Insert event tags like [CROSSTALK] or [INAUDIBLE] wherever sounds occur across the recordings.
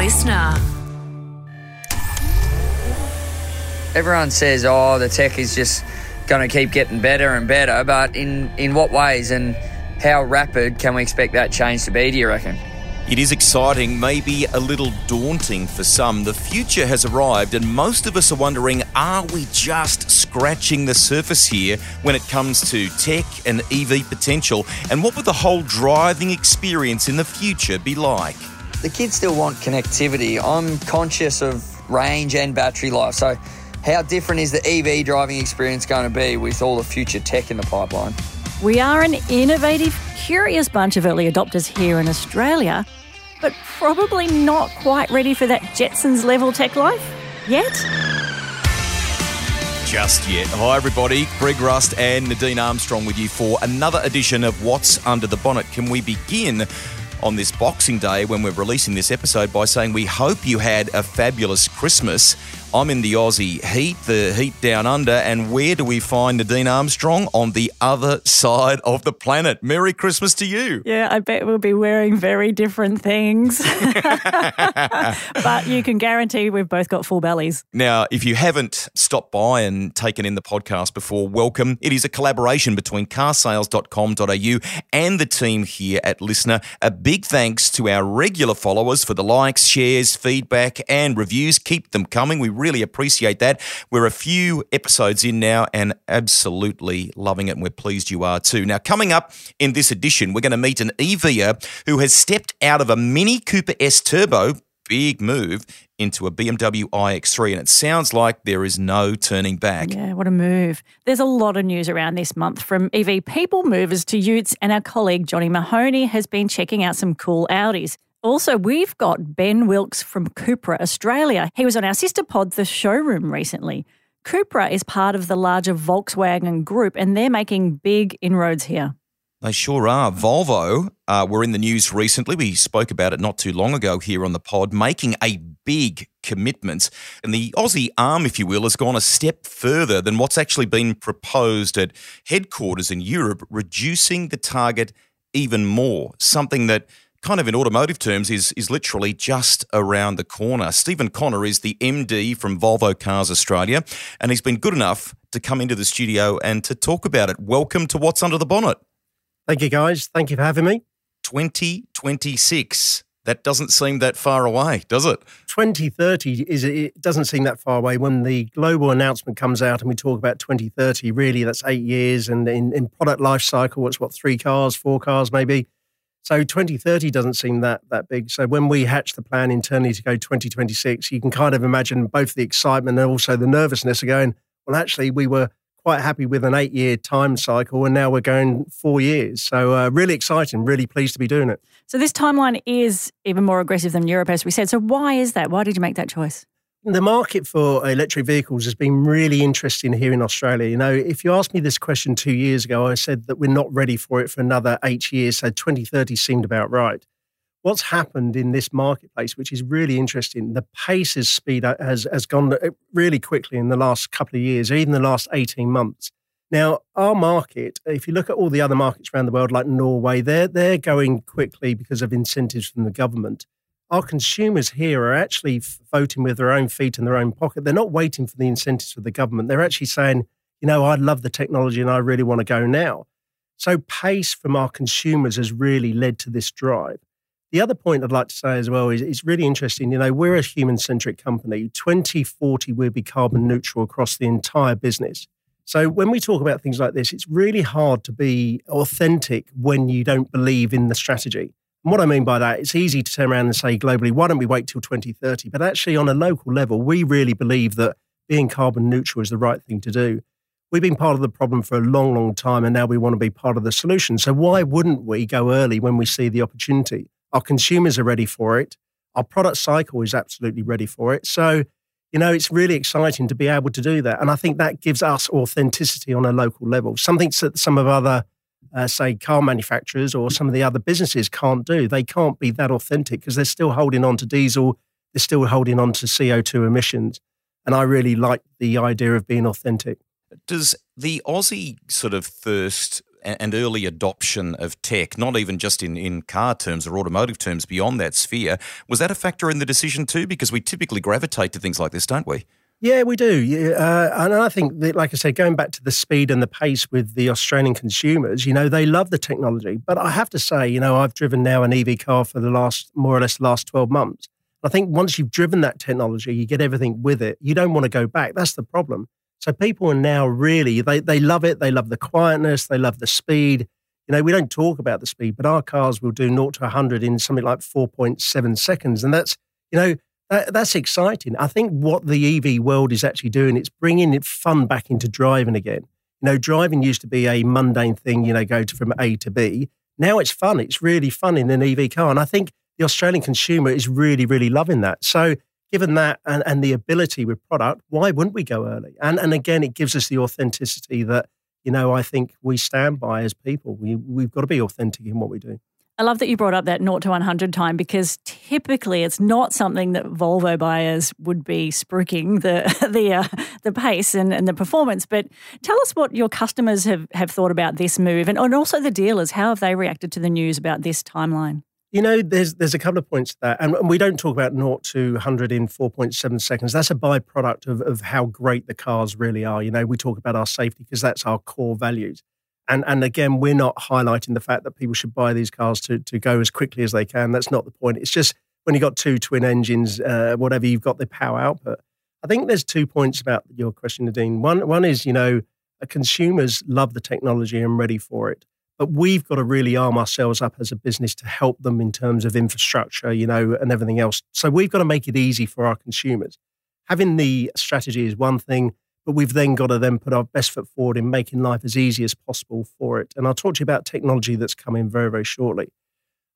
listener. Everyone says, oh, the tech is just going to keep getting better and better, but in, in what ways and how rapid can we expect that change to be, do you reckon? It is exciting, maybe a little daunting for some. The future has arrived, and most of us are wondering are we just scratching the surface here when it comes to tech and EV potential? And what would the whole driving experience in the future be like? The kids still want connectivity. I'm conscious of range and battery life. So, how different is the EV driving experience going to be with all the future tech in the pipeline? We are an innovative, curious bunch of early adopters here in Australia, but probably not quite ready for that Jetsons level tech life yet. Just yet. Hi, everybody. Greg Rust and Nadine Armstrong with you for another edition of What's Under the Bonnet. Can we begin on this Boxing Day when we're releasing this episode by saying we hope you had a fabulous Christmas? I'm in the Aussie heat, the heat down under, and where do we find Nadine Armstrong? On the other side of the planet. Merry Christmas to you. Yeah, I bet we'll be wearing very different things. [LAUGHS] but you can guarantee we've both got full bellies. Now, if you haven't stopped by and taken in the podcast before, welcome. It is a collaboration between carsales.com.au and the team here at Listener. A big thanks to our regular followers for the likes, shares, feedback, and reviews. Keep them coming. We really appreciate that. We're a few episodes in now and absolutely loving it, and we're pleased you are too. Now, coming up in this edition, we're going to meet an EVer who has stepped out of a Mini Cooper S Turbo big move into a BMW iX3, and it sounds like there is no turning back. Yeah, what a move. There's a lot of news around this month from EV people movers to utes, and our colleague Johnny Mahoney has been checking out some cool Audis. Also, we've got Ben Wilks from Cupra Australia. He was on our sister pod, The Showroom, recently. Cupra is part of the larger Volkswagen group, and they're making big inroads here. They sure are. Volvo uh, were in the news recently. We spoke about it not too long ago here on the pod, making a big commitment. And the Aussie arm, if you will, has gone a step further than what's actually been proposed at headquarters in Europe, reducing the target even more. Something that kind of in automotive terms is is literally just around the corner. Stephen Connor is the MD from Volvo Cars Australia, and he's been good enough to come into the studio and to talk about it. Welcome to What's Under the Bonnet. Thank you, guys. Thank you for having me. 2026. That doesn't seem that far away, does it? 2030 is it doesn't seem that far away. When the global announcement comes out and we talk about 2030, really that's eight years, and in, in product life cycle, it's what three cars, four cars, maybe. So 2030 doesn't seem that that big. So when we hatch the plan internally to go 2026, you can kind of imagine both the excitement and also the nervousness of going. Well, actually, we were quite happy with an eight year time cycle, and now we're going four years. So, uh, really exciting, really pleased to be doing it. So, this timeline is even more aggressive than Europe, as we said. So, why is that? Why did you make that choice? The market for electric vehicles has been really interesting here in Australia. You know, if you asked me this question two years ago, I said that we're not ready for it for another eight years. So 2030 seemed about right what's happened in this marketplace, which is really interesting, the pace of speed has, has gone uh, really quickly in the last couple of years, even the last 18 months. Now, our market, if you look at all the other markets around the world, like Norway, they're, they're going quickly because of incentives from the government. Our consumers here are actually voting with their own feet in their own pocket. They're not waiting for the incentives of the government. They're actually saying, you know, I love the technology and I really want to go now. So, pace from our consumers has really led to this drive. The other point I'd like to say as well is it's really interesting. You know, we're a human centric company. 2040, we'll be carbon neutral across the entire business. So when we talk about things like this, it's really hard to be authentic when you don't believe in the strategy. What I mean by that, it's easy to turn around and say globally, why don't we wait till 2030? But actually, on a local level, we really believe that being carbon neutral is the right thing to do. We've been part of the problem for a long, long time, and now we want to be part of the solution. So why wouldn't we go early when we see the opportunity? Our consumers are ready for it. Our product cycle is absolutely ready for it. So, you know, it's really exciting to be able to do that. And I think that gives us authenticity on a local level, something that some of other, uh, say, car manufacturers or some of the other businesses can't do. They can't be that authentic because they're still holding on to diesel, they're still holding on to CO2 emissions. And I really like the idea of being authentic. Does the Aussie sort of thirst and early adoption of tech, not even just in, in car terms or automotive terms, beyond that sphere. Was that a factor in the decision too? Because we typically gravitate to things like this, don't we? Yeah, we do. Yeah, uh, and I think that, like I said, going back to the speed and the pace with the Australian consumers, you know, they love the technology. But I have to say, you know, I've driven now an EV car for the last, more or less, last 12 months. I think once you've driven that technology, you get everything with it. You don't want to go back. That's the problem. So people are now really, they, they love it. They love the quietness. They love the speed. You know, we don't talk about the speed, but our cars will do 0 to 100 in something like 4.7 seconds. And that's, you know, that, that's exciting. I think what the EV world is actually doing, it's bringing it fun back into driving again. You know, driving used to be a mundane thing, you know, go to, from A to B. Now it's fun. It's really fun in an EV car. And I think the Australian consumer is really, really loving that. So, given that and, and the ability with product, why wouldn't we go early? And, and again, it gives us the authenticity that, you know, I think we stand by as people. We, we've got to be authentic in what we do. I love that you brought up that 0 to 100 time because typically it's not something that Volvo buyers would be spruiking the [LAUGHS] the uh, the pace and, and the performance. But tell us what your customers have, have thought about this move and, and also the dealers. How have they reacted to the news about this timeline? You know, there's there's a couple of points to that, and we don't talk about 0 to 100 in 4.7 seconds. That's a byproduct of, of how great the cars really are. You know, we talk about our safety because that's our core values. And and again, we're not highlighting the fact that people should buy these cars to to go as quickly as they can. That's not the point. It's just when you've got two twin engines, uh, whatever, you've got the power output. I think there's two points about your question, Nadine. One one is, you know, consumers love the technology and ready for it. But we've got to really arm ourselves up as a business to help them in terms of infrastructure, you know, and everything else. So we've got to make it easy for our consumers. Having the strategy is one thing, but we've then got to then put our best foot forward in making life as easy as possible for it. And I'll talk to you about technology that's coming very, very shortly.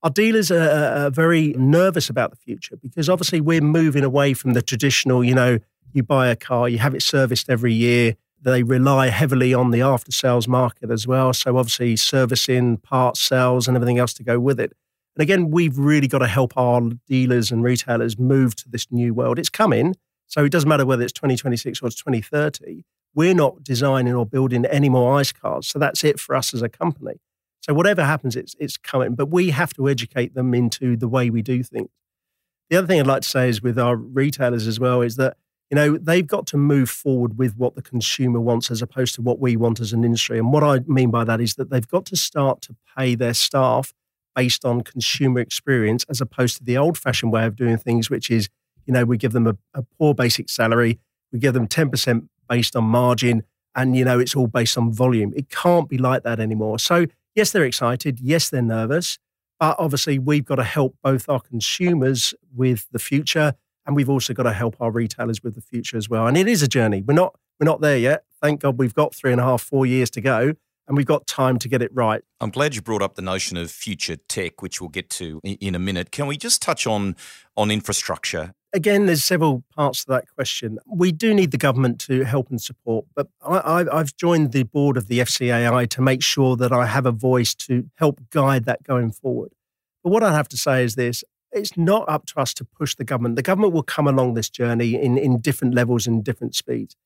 Our dealers are, are very nervous about the future because obviously we're moving away from the traditional, you know, you buy a car, you have it serviced every year. They rely heavily on the after sales market as well. So, obviously, servicing, parts, sales, and everything else to go with it. And again, we've really got to help our dealers and retailers move to this new world. It's coming. So it doesn't matter whether it's 2026 or it's 2030. We're not designing or building any more ICE cars. So that's it for us as a company. So whatever happens, it's, it's coming. But we have to educate them into the way we do things. The other thing I'd like to say is with our retailers as well is that, you know, they've got to move forward with what the consumer wants as opposed to what we want as an industry. And what I mean by that is that they've got to start to pay their staff based on consumer experience as opposed to the old fashioned way of doing things, which is you know, we give them a, a poor basic salary, we give them 10% based on margin, and, you know, it's all based on volume. It can't be like that anymore. So, yes, they're excited. Yes, they're nervous. But obviously, we've got to help both our consumers with the future, and we've also got to help our retailers with the future as well. And it is a journey. We're not we're not there yet. Thank God we've got three and a half, four years to go and we've got time to get it right. I'm glad you brought up the notion of future tech, which we'll get to in a minute. Can we just touch on on infrastructure? Again, there's several parts to that question. We do need the government to help and support, but I, have joined the board of the FCAI to make sure that I have a voice to help guide that going forward. But what I have to say is this it's not up to us to push the government. The government will come along this journey in, in different levels and different speeds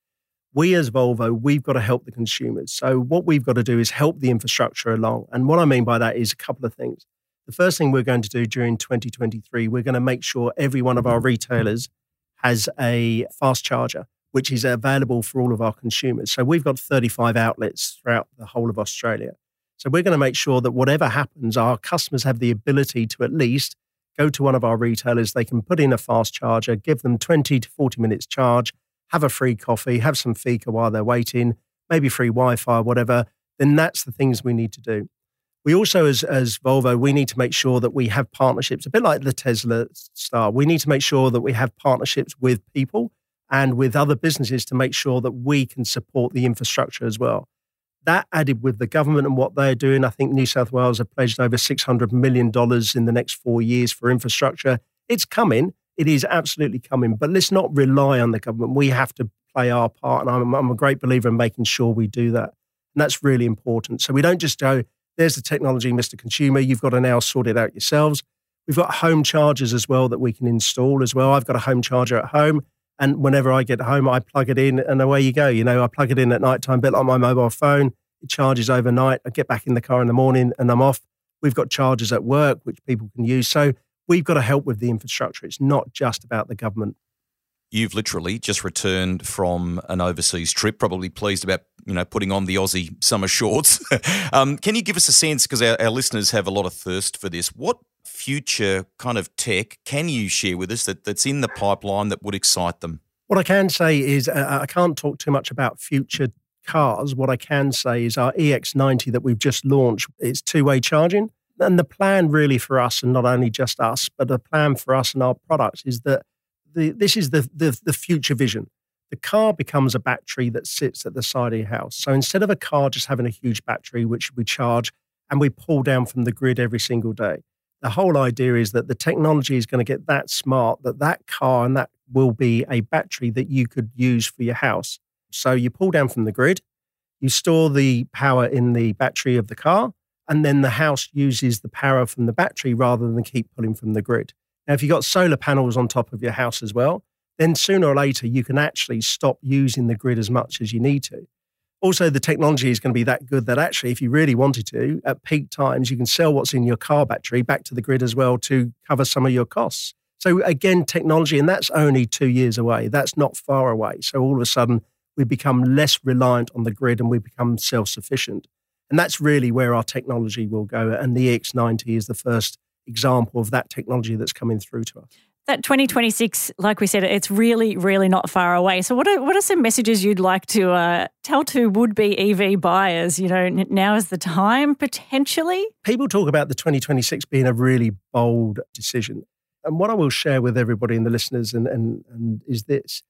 we as Volvo, we've got to help the consumers. So what we've got to do is help the infrastructure along. And what I mean by that is a couple of things. The first thing we're going to do during 2023, we're going to make sure every one of our retailers has a fast charger, which is available for all of our consumers. So we've got 35 outlets throughout the whole of Australia. So we're going to make sure that whatever happens, our customers have the ability to at least go to one of our retailers. They can put in a fast charger, give them 20 to 40 minutes charge, have a free coffee, have some fika while they're waiting, maybe free Wi Fi, whatever, then that's the things we need to do. We also, as, as Volvo, we need to make sure that we have partnerships, a bit like the Tesla star. We need to make sure that we have partnerships with people and with other businesses to make sure that we can support the infrastructure as well. That added with the government and what they're doing, I think New South Wales have pledged over $600 million in the next four years for infrastructure. It's coming. It is absolutely coming, but let's not rely on the government. We have to play our part. And I'm, I'm a great believer in making sure we do that. And that's really important. So we don't just go, there's the technology, Mr. Consumer. You've got to now sort it out yourselves. We've got home chargers as well that we can install as well. I've got a home charger at home. And whenever I get home, I plug it in and away you go. You know, I plug it in at night time, a bit like my mobile phone. It charges overnight. I get back in the car in the morning and I'm off. We've got chargers at work which people can use. So we've got to help with the infrastructure. It's not just about the government. You've literally just returned from an overseas trip, probably pleased about you know putting on the Aussie summer shorts. [LAUGHS] um, can you give us a sense, because our, our listeners have a lot of thirst for this, what future kind of tech can you share with us that, that's in the pipeline that would excite them? What I can say is uh, I can't talk too much about future cars. What I can say is our EX90 that we've just launched, it's two way charging. And the plan really for us, and not only just us, but the plan for us and our products is that the, this is the, the, the future vision. The car becomes a battery that sits at the side of your house. So instead of a car just having a huge battery, which we charge and we pull down from the grid every single day, the whole idea is that the technology is going to get that smart that that car and that will be a battery that you could use for your house. So you pull down from the grid, you store the power in the battery of the car, and then the house uses the power from the battery rather than keep pulling from the grid. Now, if you've got solar panels on top of your house as well, then sooner or later you can actually stop using the grid as much as you need to. Also, the technology is going to be that good that actually, if you really wanted to, at peak times, you can sell what's in your car battery back to the grid as well to cover some of your costs. So, again, technology, and that's only two years away. That's not far away. So, all of a sudden, we become less reliant on the grid and we become self sufficient. And that's really where our technology will go. And the EX90 is the first example of that technology that's coming through to us. That 2026, like we said, it's really, really not far away. So, what are, what are some messages you'd like to uh, tell to would be EV buyers? You know, now is the time potentially? People talk about the 2026 being a really bold decision. And what I will share with everybody and the listeners and, and, and is this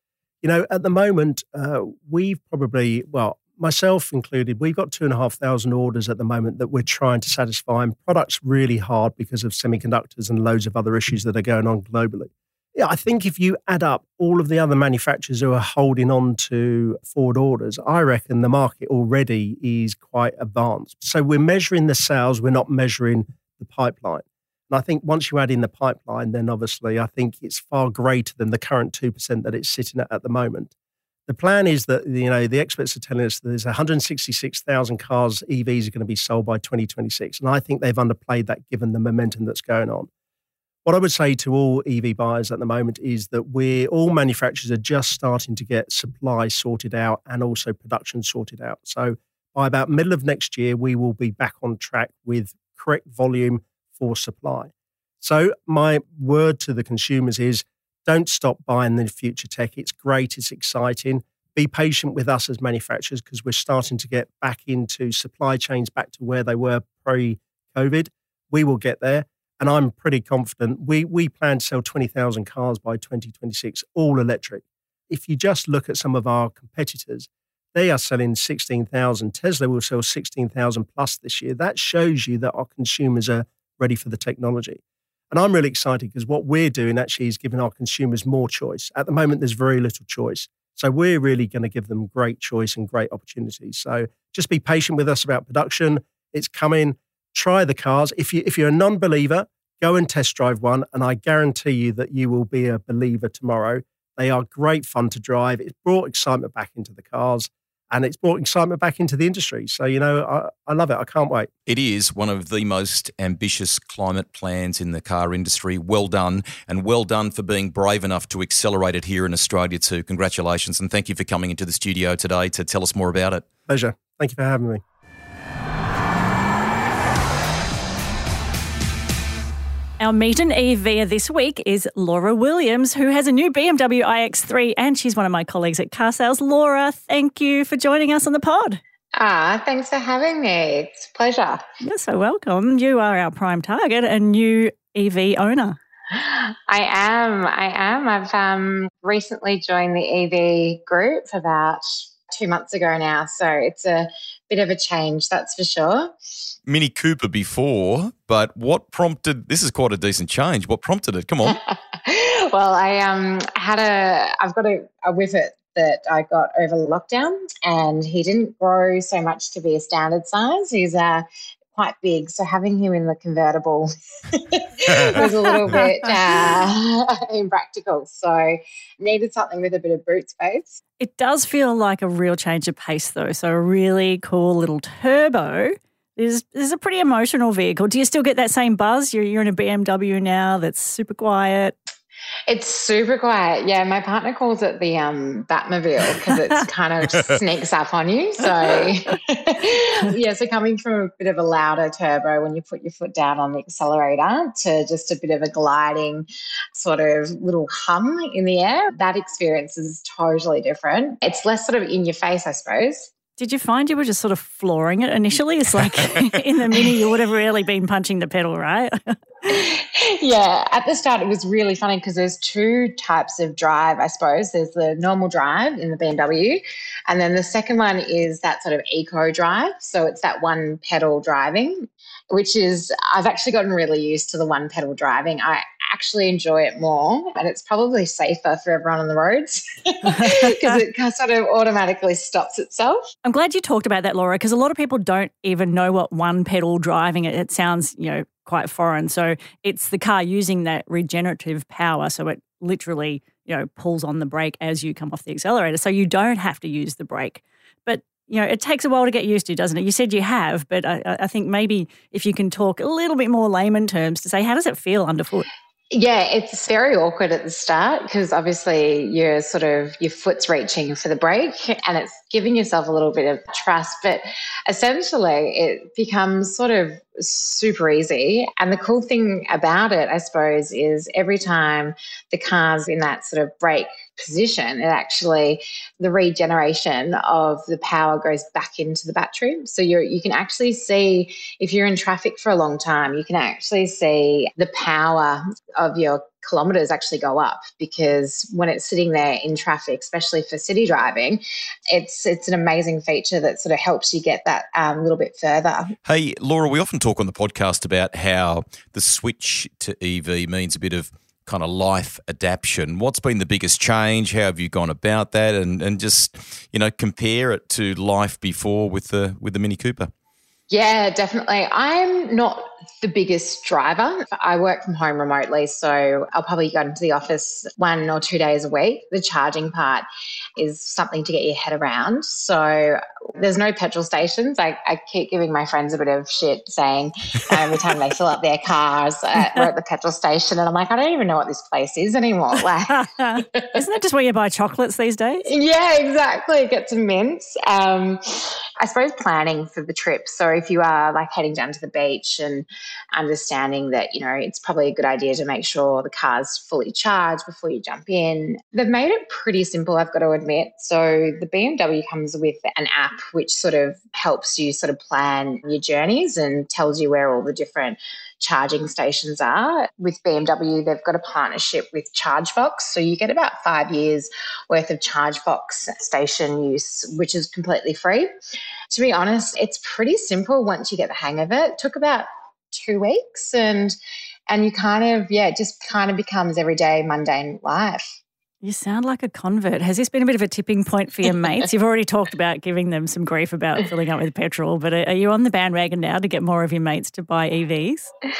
you know, at the moment, uh, we've probably, well, myself included, we've got two and a half thousand orders at the moment that we're trying to satisfy. And products really hard because of semiconductors and loads of other issues that are going on globally. Yeah, I think if you add up all of the other manufacturers who are holding on to forward orders, I reckon the market already is quite advanced. So we're measuring the sales, we're not measuring the pipeline. And I think once you add in the pipeline, then obviously I think it's far greater than the current 2% that it's sitting at at the moment. The plan is that you know the experts are telling us that there's 166,000 cars EVs are going to be sold by 2026, and I think they've underplayed that given the momentum that's going on. What I would say to all EV buyers at the moment is that we're all manufacturers are just starting to get supply sorted out and also production sorted out. So by about middle of next year, we will be back on track with correct volume for supply. So my word to the consumers is don't stop buying the future tech. It's great, it's exciting. Be patient with us as manufacturers because we're starting to get back into supply chains back to where they were pre COVID. We will get there. And I'm pretty confident. We, we plan to sell 20,000 cars by 2026, all electric. If you just look at some of our competitors, they are selling 16,000. Tesla will sell 16,000 plus this year. That shows you that our consumers are ready for the technology. And I'm really excited because what we're doing actually is giving our consumers more choice. At the moment, there's very little choice. So we're really going to give them great choice and great opportunities. So just be patient with us about production. It's coming. Try the cars. If you if you're a non-believer, go and test drive one, and I guarantee you that you will be a believer tomorrow. They are great fun to drive. It's brought excitement back into the cars and it's brought excitement back into the industry. So, you know, I, I love it. I can't wait. It is one of the most ambitious climate plans in the car industry. Well done, and well done for being brave enough to accelerate it here in Australia too. Congratulations, and thank you for coming into the studio today to tell us more about it. Pleasure. Thank you for having me. Our meet and EV this week is Laura Williams, who has a new BMW iX3, and she's one of my colleagues at carsales. Laura, thank you for joining us on the pod. Ah, thanks for having me. It's a pleasure. You're so welcome. You are our prime target, a new EV owner. I am. I am. I've um, recently joined the EV group about two months ago now, so it's a bit of a change, that's for sure. Mini Cooper before, but what prompted this is quite a decent change. What prompted it? Come on. [LAUGHS] well, I um had a I've got a, a Whippet that I got over lockdown and he didn't grow so much to be a standard size. He's uh quite big. So having him in the convertible [LAUGHS] was a little bit [LAUGHS] uh, [LAUGHS] impractical. So needed something with a bit of boot space. It does feel like a real change of pace, though. So a really cool little turbo. Is is a pretty emotional vehicle. Do you still get that same buzz? You're you're in a BMW now that's super quiet. It's super quiet. Yeah, my partner calls it the um, Batmobile because it [LAUGHS] kind of sneaks up on you. So, [LAUGHS] yeah, so coming from a bit of a louder turbo when you put your foot down on the accelerator to just a bit of a gliding sort of little hum in the air, that experience is totally different. It's less sort of in your face, I suppose. Did you find you were just sort of flooring it initially? It's like [LAUGHS] in the mini, you would have really been punching the pedal, right? Yeah, at the start, it was really funny because there's two types of drive, I suppose. There's the normal drive in the BMW, and then the second one is that sort of eco drive. So it's that one pedal driving, which is, I've actually gotten really used to the one pedal driving. I actually enjoy it more and it's probably safer for everyone on the roads [LAUGHS] because it sort of automatically stops itself. I'm glad you talked about that, Laura, because a lot of people don't even know what one pedal driving it. It sounds, you know, quite foreign. So it's the car using that regenerative power. So it literally, you know, pulls on the brake as you come off the accelerator. So you don't have to use the brake. But you know, it takes a while to get used to, doesn't it? You said you have, but I, I think maybe if you can talk a little bit more layman terms to say, how does it feel underfoot? Yeah, it's very awkward at the start because obviously you're sort of your foot's reaching for the brake and it's giving yourself a little bit of trust, but essentially it becomes sort of super easy. And the cool thing about it, I suppose, is every time the car's in that sort of brake position, it actually the regeneration of the power goes back into the battery. So you you can actually see if you're in traffic for a long time, you can actually see the power of your kilometers actually go up because when it's sitting there in traffic, especially for city driving, it's it's an amazing feature that sort of helps you get that um, little bit further. Hey, Laura, we often talk on the podcast about how the switch to EV means a bit of kind of life adaptation. What's been the biggest change? How have you gone about that? And and just you know compare it to life before with the with the Mini Cooper. Yeah, definitely. I'm not the biggest driver. I work from home remotely, so I'll probably go into the office one or two days a week. The charging part is something to get your head around. So there's no petrol stations. I, I keep giving my friends a bit of shit saying every time they fill up their cars, uh, we're at the petrol station, and I'm like, I don't even know what this place is anymore. [LAUGHS] Like, [LAUGHS] isn't that just where you buy chocolates these days? Yeah, exactly. Get some mints. Um, I suppose planning for the trip. So if you are like heading down to the beach and understanding that, you know, it's probably a good idea to make sure the car's fully charged before you jump in. They've made it pretty simple, I've got to admit. So the BMW comes with an app which sort of helps you sort of plan your journeys and tells you where all the different charging stations are. With BMW, they've got a partnership with Chargefox. So you get about five years worth of Chargefox station use, which is completely free. To be honest, it's pretty simple once you get the hang of it. It took about two weeks and and you kind of yeah it just kind of becomes everyday mundane life you sound like a convert. Has this been a bit of a tipping point for your [LAUGHS] mates? You've already talked about giving them some grief about filling up with petrol, but are you on the bandwagon now to get more of your mates to buy EVs? [LAUGHS]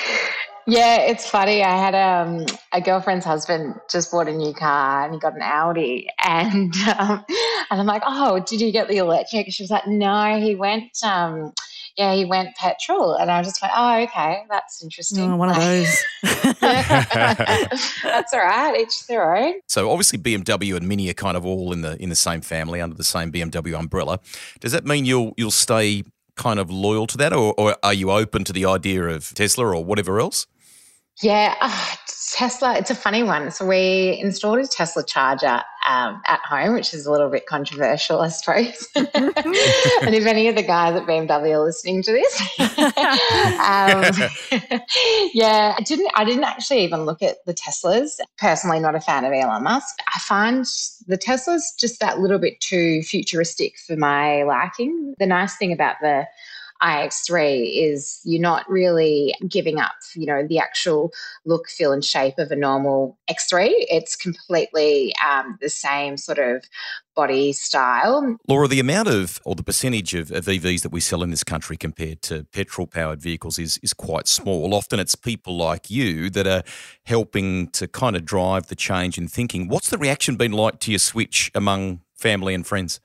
Yeah, it's funny. I had um, a girlfriend's husband just bought a new car and he got an Audi, and [LAUGHS] um, and I'm like, oh, did you get the electric? She was like, no, he went. Um, yeah, he went petrol. And I just went, oh, okay, that's interesting. Oh, one of [LAUGHS] those. [LAUGHS] that's all right. Each their own. So obviously BMW and Mini are kind of all in the in the same family under the same BMW umbrella. Does that mean you'll you'll stay kind of loyal to that, or, or are you open to the idea of Tesla or whatever else? Yeah, uh, Tesla, it's a funny one. So we installed a Tesla charger um, at home, which is a little bit controversial, I suppose. [LAUGHS] and if any of the guys at BMW are listening to this, [LAUGHS] um, [LAUGHS] yeah, I didn't. I didn't actually even look at the Teslas. Personally, not a fan of Elon Musk. I find the Teslas just that little bit too futuristic for my liking. The nice thing about the iX3 is you're not really giving up, you know, the actual look, feel, and shape of a normal X3. It's completely um, the same sort of body style. Laura, the amount of or the percentage of, of EVs that we sell in this country compared to petrol powered vehicles is is quite small. Often it's people like you that are helping to kind of drive the change in thinking. What's the reaction been like to your switch among family and friends?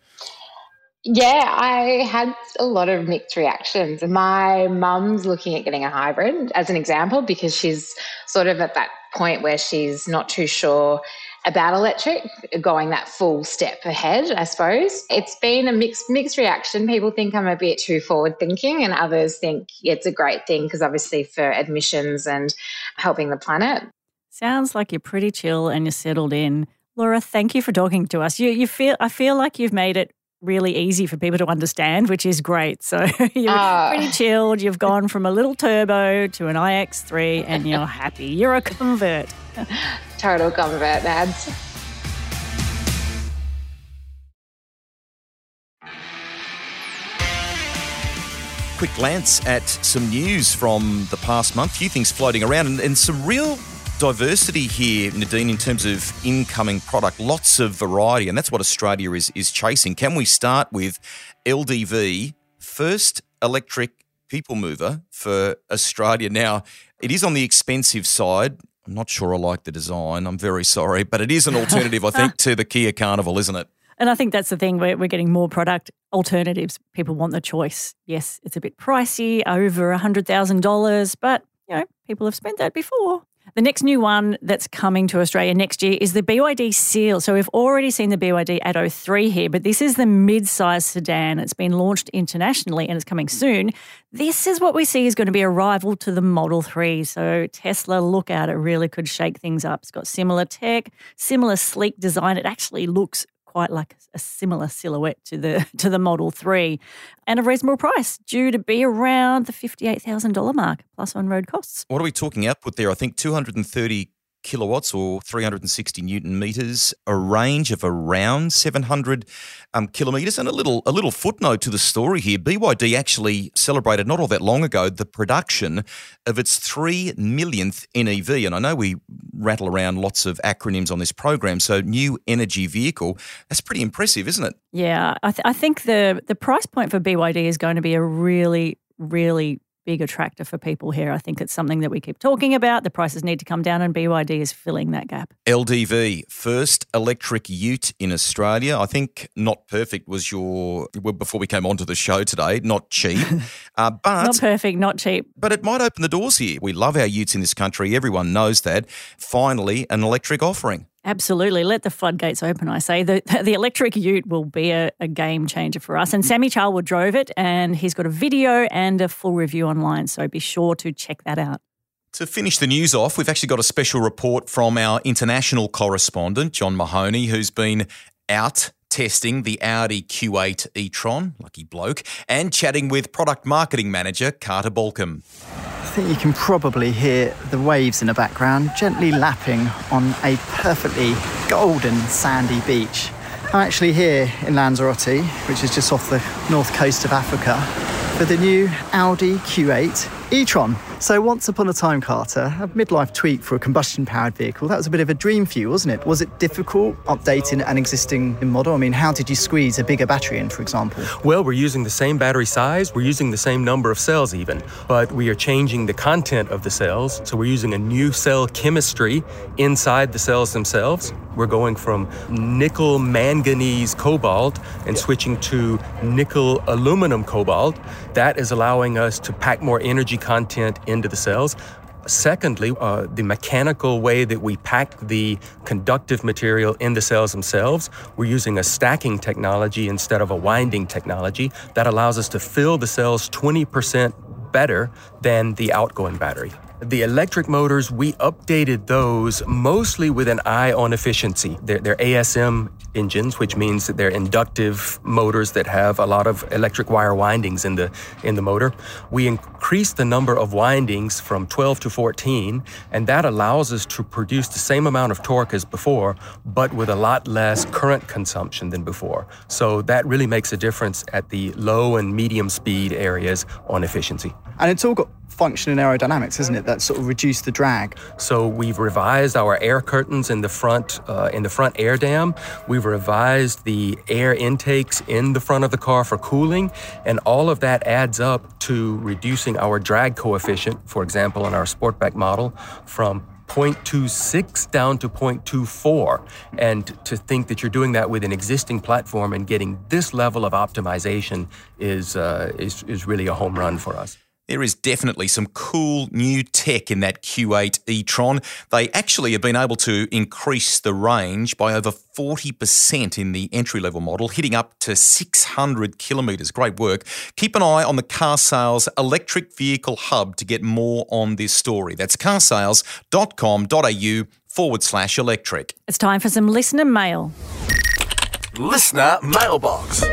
Yeah, I had a lot of mixed reactions. My mum's looking at getting a hybrid as an example because she's sort of at that point where she's not too sure about electric, going that full step ahead, I suppose. It's been a mixed mixed reaction. People think I'm a bit too forward thinking and others think it's a great thing because obviously for admissions and helping the planet. Sounds like you're pretty chill and you're settled in. Laura, thank you for talking to us. You you feel I feel like you've made it really easy for people to understand, which is great. So [LAUGHS] you're uh, pretty chilled. You've gone from a little turbo to an iX3 and you're [LAUGHS] happy. You're a convert. [LAUGHS] Total convert, Nads. Quick glance at some news from the past month. A few things floating around and, and some real diversity here, Nadine, in terms of incoming product. Lots of variety, and that's what Australia is is chasing. Can we start with LDV, first electric people mover for Australia? Now, it is on the expensive side. I'm not sure I like the design. I'm very sorry, but it is an alternative, I think, [LAUGHS] to the Kia Carnival, isn't it? And I think that's the thing. We're, we're getting more product alternatives. People want the choice. Yes, it's a bit pricey, over $100,000, but, you know, people have spent that before. The next new one that's coming to Australia next year is the BYD Seal. So we've already seen the BYD Atto 3 here, but this is the mid-size sedan. It's been launched internationally and it's coming soon. This is what we see is going to be a rival to the Model 3. So Tesla, look out, it really could shake things up. It's got similar tech, similar sleek design. It actually looks quite like a similar silhouette to the [LAUGHS] to the Model 3 and a reasonable price due to be around the $58,000 mark plus on-road costs. What are we talking output there? I think 230 kilowatts or 360 newton meters, a range of around 700 um, kilometers, and a little a little footnote to the story here. BYD actually celebrated not all that long ago the production of its three millionth NEV, and I know we rattle around lots of acronyms on this program. So, new energy vehicle. That's pretty impressive, isn't it? Yeah, I, th- I think the the price point for BYD is going to be a really really big attractor for people here. I think it's something that we keep talking about. The prices need to come down, and BYD is filling that gap. LDV, first electric ute in Australia. I think not perfect was your well, before we came onto the show today. Not cheap, [LAUGHS] uh, but not perfect, not cheap. But it might open the doors here. We love our utes in this country. Everyone knows that. Finally, an electric offering. Absolutely. Let the floodgates open, I say. The, the electric ute will be a, a, game changer for us. And Sammy Charwood drove it, and he's got a video and a full review online. So be sure to check that out. To finish the news off, we've actually got a special report from our international correspondent, John Mahoney, who's been out testing the Audi Q8 e-tron, lucky bloke, and chatting with product marketing manager Carter Balcombe I think you can probably hear the waves in the background gently lapping on a perfectly golden sandy beach. I'm actually here in Lanzarote, which is just off the north coast of Africa, for the new Audi Q8 e-tron. So, once upon a time, Carter, a midlife tweak for a combustion powered vehicle, that was a bit of a dream for you, wasn't it? Was it difficult updating an existing model? I mean, how did you squeeze a bigger battery in, for example? Well, we're using the same battery size, we're using the same number of cells, even, but we are changing the content of the cells. So, we're using a new cell chemistry inside the cells themselves. We're going from nickel manganese cobalt and switching to nickel aluminum cobalt. That is allowing us to pack more energy content into the cells. Secondly, uh, the mechanical way that we pack the conductive material in the cells themselves, we're using a stacking technology instead of a winding technology that allows us to fill the cells 20% better than the outgoing battery. The electric motors, we updated those mostly with an eye on efficiency. They're, they're ASM engines, which means that they're inductive motors that have a lot of electric wire windings in the in the motor. We increase the number of windings from 12 to 14, and that allows us to produce the same amount of torque as before, but with a lot less current consumption than before. So that really makes a difference at the low and medium speed areas on efficiency. And it's all got function and aerodynamics, isn't it? That sort of reduced the drag. So we've revised our air curtains in the front uh, in the front air dam. We've revised the air intakes in the front of the car for cooling, and all of that adds up to reducing our drag coefficient. For example, in our Sportback model, from 0.26 down to 0.24. And to think that you're doing that with an existing platform and getting this level of optimization is, uh, is, is really a home run for us. There is definitely some cool new tech in that Q8 e-tron. They actually have been able to increase the range by over 40% in the entry level model, hitting up to 600 kilometres. Great work. Keep an eye on the carsales Electric Vehicle Hub to get more on this story. That's carsales.com.au forward slash electric. It's time for some listener mail. Listener mailbox.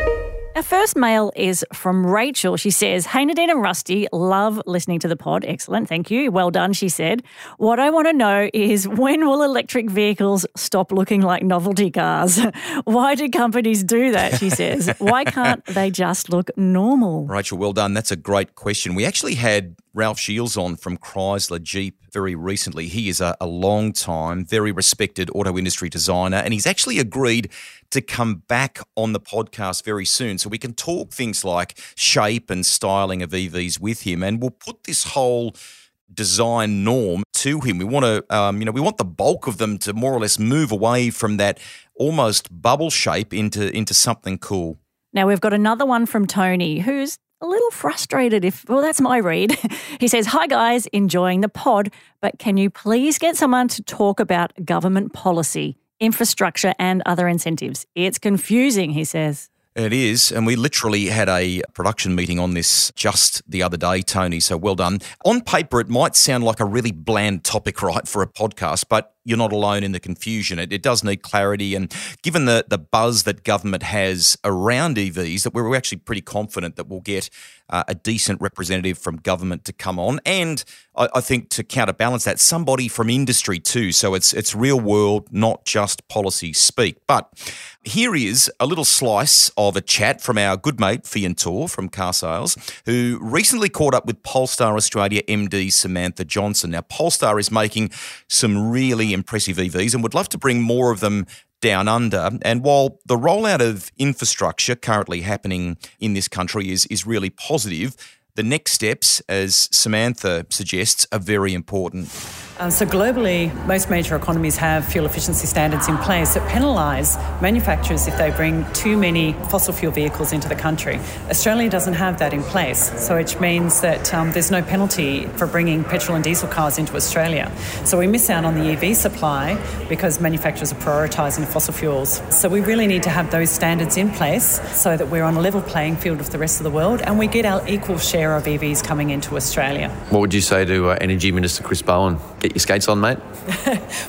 Our first mail is from Rachel. She says, Hey Nadine and Rusty, love listening to the pod. Excellent. Thank you. Well done, she said. What I want to know is when will electric vehicles stop looking like novelty cars? [LAUGHS] Why do companies do that? She [LAUGHS] says. Why can't they just look normal? Rachel, well done. That's a great question. We actually had Ralph Shields on from Chrysler Jeep very recently. He is a, a long time, very respected auto industry designer, and he's actually agreed to come back on the podcast very soon so we can talk things like shape and styling of EVs with him. And we'll put this whole design norm to him. We want to, um, you know, we want the bulk of them to more or less move away from that almost bubble shape into into something cool. Now we've got another one from Tony, who's a little frustrated if, well, that's my read. [LAUGHS] he says, Hi guys, enjoying the pod, but can you please get someone to talk about government policy, infrastructure, and other incentives? It's confusing, he says. It is. And we literally had a production meeting on this just the other day, Tony. So well done. On paper, it might sound like a really bland topic, right, for a podcast, but you're not alone in the confusion. It, it does need clarity. And given the, the buzz that government has around EVs, that we're actually pretty confident that we'll get uh, a decent representative from government to come on. And I, I, think to counterbalance that, somebody from industry too. So it's, it's real world, not just policy speak. But here is a little slice of a chat from our good mate, Feann Torr from carsales, who recently caught up with Polestar Australia MD Samantha Johnson. Now, Polestar is making some really impressive EVs and would love to bring more of them down under. And while the rollout of infrastructure currently happening in this country is, is really positive, the next steps, as Samantha suggests, are very important. Uh, so, globally, most major economies have fuel efficiency standards in place that penalise manufacturers if they bring too many fossil fuel vehicles into the country. Australia doesn't have that in place, so which means that um, there's no penalty for bringing petrol and diesel cars into Australia. So, we miss out on the EV supply because manufacturers are prioritising fossil fuels. So, we really need to have those standards in place so that we're on a level playing field with the rest of the world and we get our equal share of EVs coming into Australia. What would you say to uh, Energy Minister Chris Bowen? Get your skates on, mate? [LAUGHS]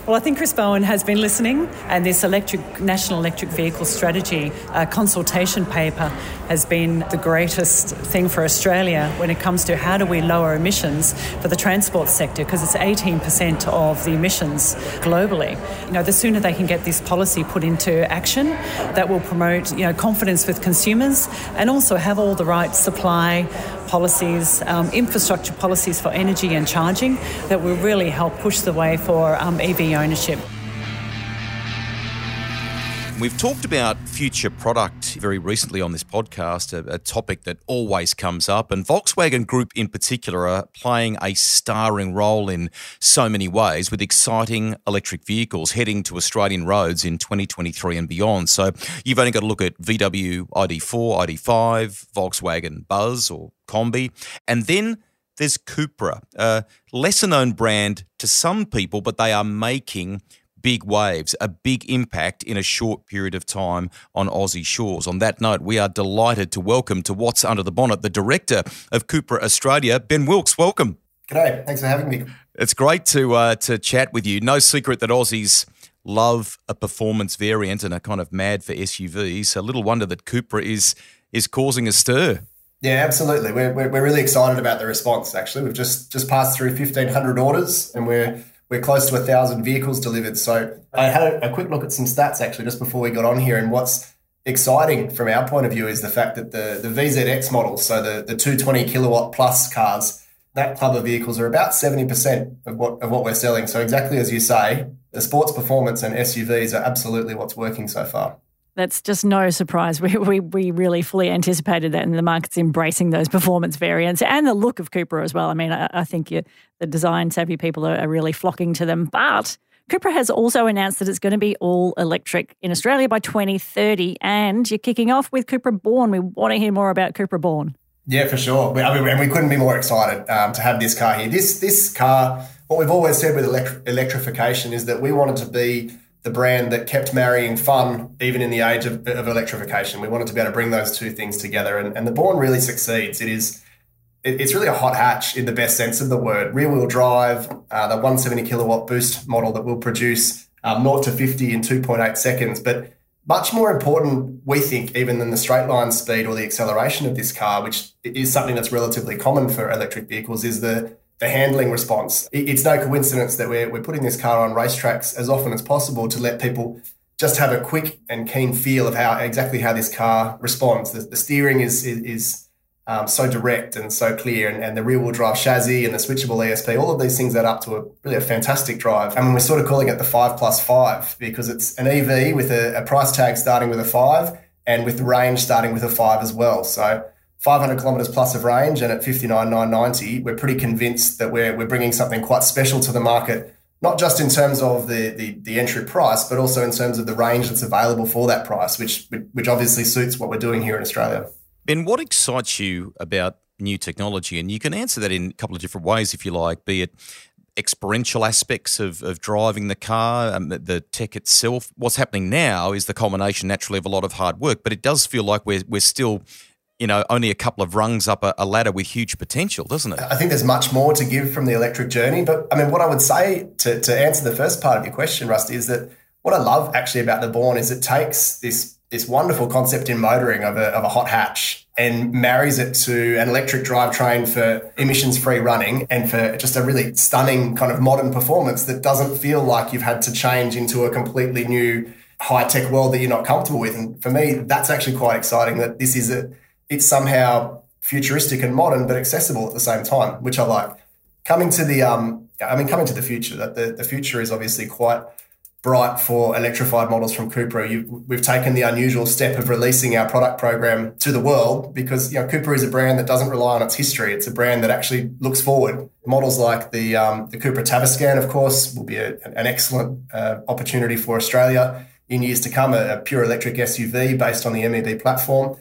well, I think Chris Bowen has been listening, and this electric national electric vehicle strategy uh, consultation paper has been the greatest thing for Australia when it comes to how do we lower emissions for the transport sector because it's 18% of the emissions globally. You know, the sooner they can get this policy put into action, that will promote you know confidence with consumers and also have all the right supply policies, um, infrastructure policies for energy and charging that will really help push the way for um, EV ownership. We've talked about future product very recently on this podcast, a, a, topic that always comes up. And Volkswagen Group in particular are playing a starring role in so many ways with exciting electric vehicles heading to Australian roads in 2023 and beyond. So you've only got to look at VW ID4, ID5, Volkswagen Buzz or Combi, and then there's Cupra, a lesser known brand to some people, but they are making big waves, a big impact in a short period of time on Aussie shores. On that note, we are delighted to welcome to What's Under the Bonnet the director of Cupra Australia, Ben Wilks. Welcome. G'day. Thanks for having me. It's great to uh, to chat with you. No secret that Aussies love a performance variant and are kind of mad for SUVs. So little wonder that Cupra is is causing a stir. Yeah, absolutely. We're, we're, we're really excited about the response. Actually, we've just just passed through fifteen hundred orders, and we're we're close to a thousand vehicles delivered. So I had a, quick look at some stats actually just before we got on here, and what's exciting from our point of view is the fact that the the VZX models, so the the two twenty kilowatt plus cars, that club of vehicles are about seventy percent of what of what we're selling. So exactly as you say, the sports performance and SUVs are absolutely what's working so far. That's just no surprise. [LAUGHS] We, we, we really fully anticipated that, and the market's embracing those performance variants and the look of Cupra as well. I mean, I, I think you, the design savvy people are, are really flocking to them. But Cupra has also announced that it's going to be all electric in Australia by 2030, and you're kicking off with Cupra Born. We want to hear more about Cupra Born. Yeah, for sure. I mean, we couldn't be more excited um, to have this car here. This this car, what we've always said with electri- electrification is that we wanted to be the brand that kept marrying fun even in the age of, of electrification. We wanted to be able to bring those two things together, and, and the Born really succeeds. It is it, it's really a hot hatch in the best sense of the word. Rear wheel drive, uh, the 170 kilowatt boost model that will produce um, 0 to 50 in 2.8 seconds, but much more important, we think, even than the straight line speed or the acceleration of this car, which is something that's relatively common for electric vehicles, is the the handling response. It's no coincidence that we're, we're putting this car on racetracks as often as possible to let people just have a quick and keen feel of how exactly how this car responds. The, the steering is is, is um, so direct and so clear, and, and the rear wheel drive chassis and the switchable ESP, all of these things add up to a really a fantastic drive. I mean, we're sort of calling it the five plus five because it's an EV with a, a price tag starting with a five and with range starting with a five as well. So 500 kilometers plus of range, and at 59,990, we're pretty convinced that we're we're bringing something quite special to the market. Not just in terms of the, the, the entry price, but also in terms of the range that's available for that price, which which obviously suits what we're doing here in Australia. Ben, what excites you about new technology? And you can answer that in a couple of different ways if you like, be it experiential aspects of, of driving the car, um, the tech itself. What's happening now is the culmination naturally of a lot of hard work, but it does feel like we're, we're still you know, only a couple of rungs up a, a, ladder with huge potential, doesn't it? I think there's much more to give from the electric journey. But I mean, what I would say to, to answer the first part of your question, Rusty, is that what I love actually about the Born is it takes this this wonderful concept in motoring of a, of a hot hatch and marries it to an electric drivetrain for emissions free running and for just a really stunning kind of modern performance that doesn't feel like you've had to change into a completely new high tech world that you're not comfortable with. And for me, that's actually quite exciting that this is a, it's somehow futuristic and modern, but accessible at the same time, which I like. Coming to the, um, I mean, coming to the future, that the, the future is obviously quite bright for electrified models from Cupra. You, we've taken the unusual step of releasing our product program to the world because you know Cupra is a brand that doesn't rely on its history. It's a brand that actually looks forward. Models like the um, the Cupra Tavascan, of course, will be a, an excellent uh, opportunity for Australia in years to come. A, a pure electric SUV based on the MEB platform.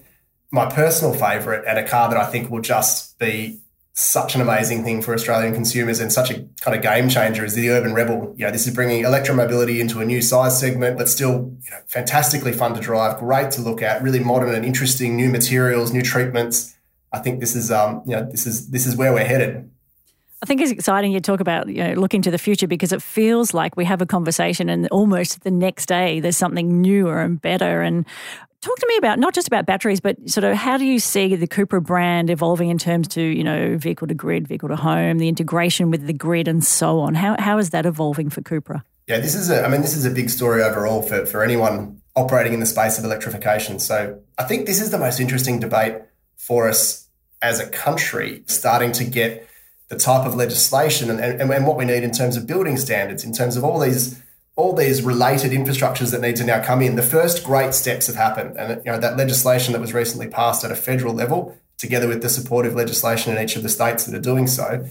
My personal favourite and a car that I think will just be such an amazing thing for Australian consumers and such a kind of game changer is the Urban Rebel. You know, this is bringing electromobility into a new size segment, but still you know, fantastically fun to drive, great to look at, really modern and interesting, new materials, new treatments. I think this is, um, you know, this is this is where we're headed. I think it's exciting you talk about you know looking to the future because it feels like we have a conversation and almost the next day there's something newer and better and Talk to me about not just about batteries, but sort of how do you see the Cupra brand evolving in terms to you know vehicle to grid, vehicle to home, the integration with the grid, and so on. How how is that evolving for Cupra? Yeah, this is a I mean this is a big story overall for for anyone operating in the space of electrification. So I think this is the most interesting debate for us as a country, starting to get the type of legislation and, and, and what we need in terms of building standards, in terms of all these all these related infrastructures that need to now come in. The first great steps have happened, and you know that legislation that was recently passed at a federal level, together with the supportive legislation in each of the states that are doing so,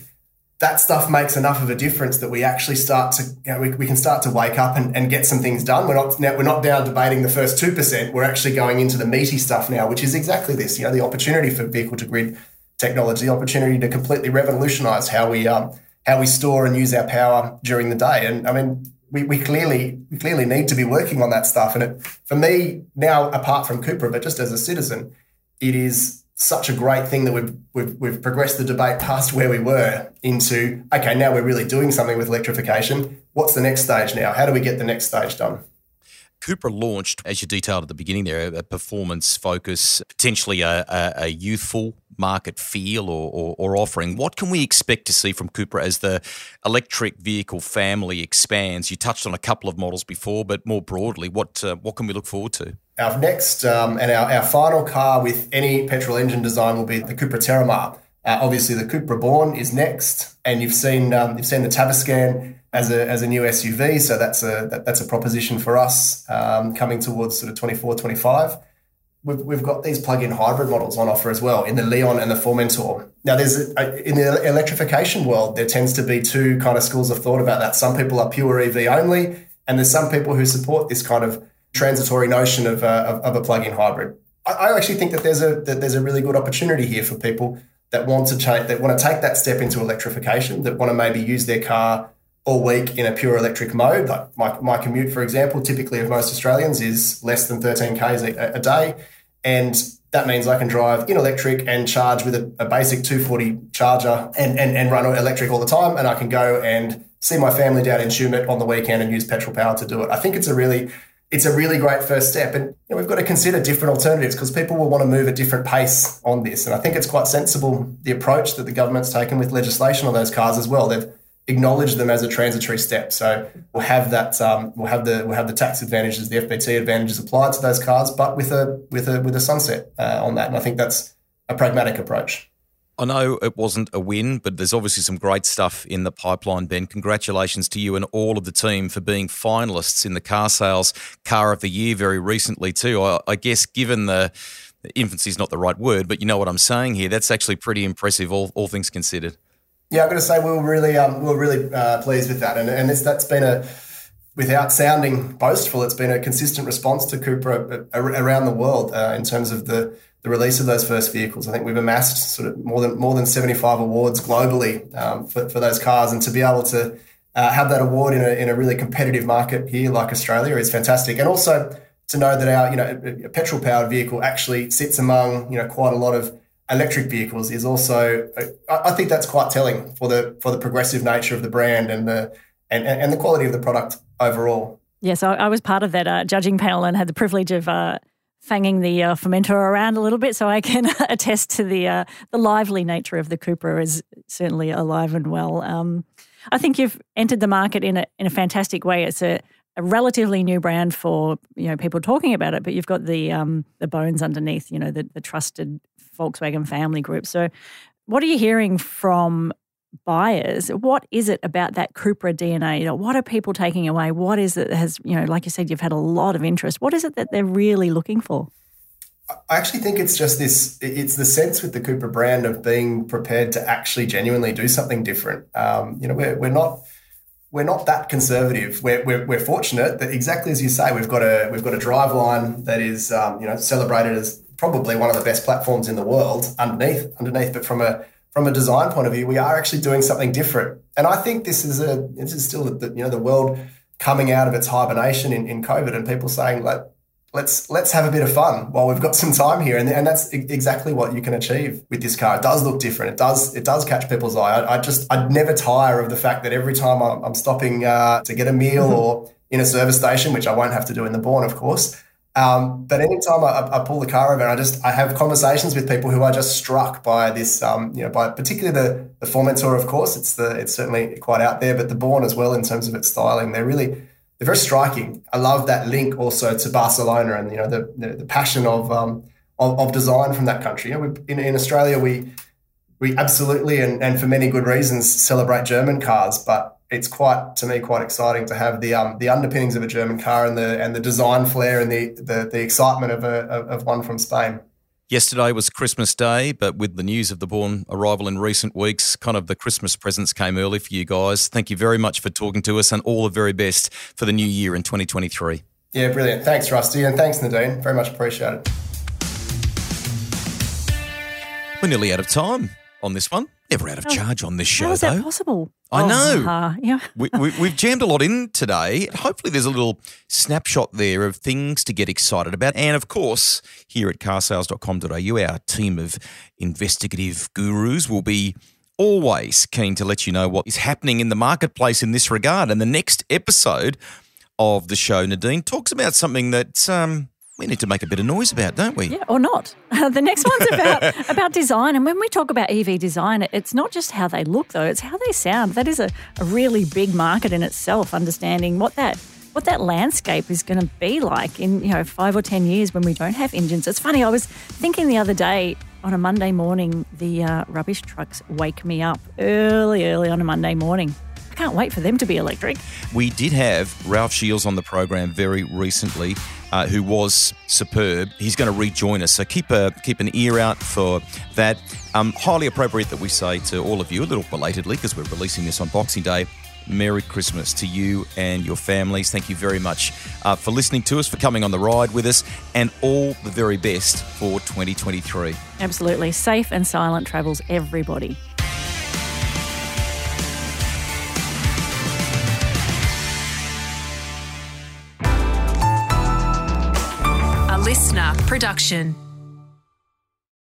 that stuff makes enough of a difference that we actually start to you know we, we can start to wake up and, and get some things done. We're not now we're not down debating the first two percent. We're actually going into the meaty stuff now, which is exactly this. You know, the opportunity for vehicle to grid technology, opportunity to completely revolutionise how we um, how we store and use our power during the day. And I mean, we, we clearly we clearly need to be working on that stuff. And it, for me now, apart from Cupra, but just as a citizen, it is such a great thing that we've, we've, we've progressed the debate past where we were into, okay, now we're really doing something with electrification. What's the next stage now? How do we get the next stage done? Cupra launched, as you detailed at the beginning there, a performance focus, potentially a, a, a youthful market feel or, or, or, offering. What can we expect to see from Cupra as the electric vehicle family expands? You touched on a couple of models before, but more broadly, what uh, what can we look forward to? Our next um, and our, our final car with any petrol engine design will be the Cupra Terramar. Uh, obviously, the Cupra Born is next, and you've seen um, you've seen the Tavascan as a, as a new SUV. So that's a that, that's a proposition for us um, coming towards sort of 24, 25. We've, we've got these plug-in hybrid models on offer as well in the Leon and the Formentor. Now, there's a, in the electrification world, there tends to be two kind of schools of thought about that. Some people are pure EV only, and there's some people who support this kind of transitory notion of, uh, of, of, a plug-in hybrid. I, I actually think that there's a that there's a really good opportunity here for people that want to take that want to take that step into electrification, that want to maybe use their car all week in a pure electric mode. Like my, my commute, for example, typically of most Australians is less than 13 Ks a, a day. And that means I can drive in electric and charge with a, a basic 240 charger and, and, and run electric all the time. And I can go and see my family down in Tumut on the weekend and use petrol power to do it. I think it's a really it's a really great first step. And you know, we've got to consider different alternatives because people will want to move a different pace on this. And I think it's quite sensible the approach that the government's taken with legislation on those cars as well. They've acknowledge them as a transitory step. So we'll have that um, we'll have the we'll have the tax advantages, the FBT advantages applied to those cars, but with a with a with a sunset uh, on that. And I think that's a pragmatic approach. I know it wasn't a win, but there's obviously some great stuff in the pipeline, Ben. Congratulations to you and all of the team for being finalists in the carsales car of the year very recently too. I, I guess given the infancy is not the right word, but you know what I'm saying here. That's actually pretty impressive, all, all things considered. Yeah, I'm going to say we were really um, we were really uh, pleased with that, and and that's been a without sounding boastful, it's been a consistent response to Cupra around the world uh, in terms of the the release of those first vehicles. I think we've amassed sort of more than more than 75 awards globally um, for, for those cars, and to be able to uh, have that award in a, in a really competitive market here like Australia is fantastic. And also to know that our you know a petrol powered vehicle actually sits among you know quite a lot of electric vehicles is also I think that's quite telling for the for the progressive nature of the brand and the and, and the quality of the product overall. Yes, I, I was part of that uh, judging panel and had the privilege of uh, fanging the uh, Formentor around a little bit, so I can [LAUGHS] attest to the uh, the lively nature of the Cupra is certainly alive and well. Um, I think you've entered the market in a in a fantastic way. It's a a relatively new brand for you know people talking about it, but you've got the um, the bones underneath, you know, the, the trusted Volkswagen family group. So, what are you hearing from buyers? What is it about that Cupra DNA? You know, what are people taking away? What is it that has, you know, like you said, you've had a lot of interest. What is it that they're really looking for? I actually think it's just this it's the sense with the Cupra brand of being prepared to actually genuinely do something different. Um, you know, we're, we're not we're not that conservative. We're, we're, we're, fortunate that exactly as you say, we've got a we've got a driveline that is um, you know celebrated as probably one of the best platforms in the world underneath underneath. But from a from a design point of view, we are actually doing something different. And I think this is a this is still the, you know the world coming out of its hibernation in, in COVID and people saying like let's let's have a bit of fun while we've got some time here and, and that's exactly what you can achieve with this car it does look different it does it does catch people's eye i, I just i'd never tire of the fact that every time i'm, I'm stopping uh, to get a meal mm-hmm. or in a service station which i won't have to do in the Born of course um, but anytime I, I pull the car over, I just I have conversations with people who are just struck by this, um, you know, by particularly the the Formentor. Of course, it's the it's certainly quite out there, but the Born as well in terms of its styling. They're really they're very striking. I love that link also to Barcelona and you know the the, the passion of, um, of, of design from that country. You know, we, in, in Australia we we absolutely and, and for many good reasons celebrate German cars, but it's quite to me quite exciting to have the um, the underpinnings of a German car and the and the design flair and the the, the excitement of a of one from Spain. Yesterday was Christmas Day, but with the news of the Born arrival in recent weeks, kind of the Christmas presents came early for you guys. Thank you very much for talking to us and all the very best for the new year in 2023. Yeah, brilliant. Thanks, Rusty, and thanks, Nadine. Very much appreciated. We're nearly out of time on this one. Never out of charge on this show, How is though. that possible? I Oh, know. uh, yeah. [LAUGHS] we, we, we've jammed a lot in today. Hopefully, there's a little snapshot there of things to get excited about. And of course, here at carsales.com.au, our team of investigative gurus will be always keen to let you know what is happening in the marketplace in this regard. And the next episode of the show, Nadine, talks about something that um, we need to make a bit of noise about, don't we? Yeah, or not. [LAUGHS] the next one's about [LAUGHS] about design, and when we talk about EV design, it's not just how they look, though; it's how they sound. That is a, a really big market in itself. Understanding what that what that landscape is going to be like in you know five or ten years when we don't have engines. It's funny. I was thinking the other day on a Monday morning, the uh, rubbish trucks wake me up early, early on a Monday morning. Can't wait for them to be electric. We did have Ralph Shields on the program very recently, uh, who was superb. He's going to rejoin us, so keep a keep an ear out for that. Um, highly appropriate that we say to all of you, a little belatedly, because we're releasing this on Boxing Day. Merry Christmas to you and your families. Thank you very much uh, for listening to us, for coming on the ride with us, and all the very best for 2023. Absolutely safe and silent travels, everybody. Listener production.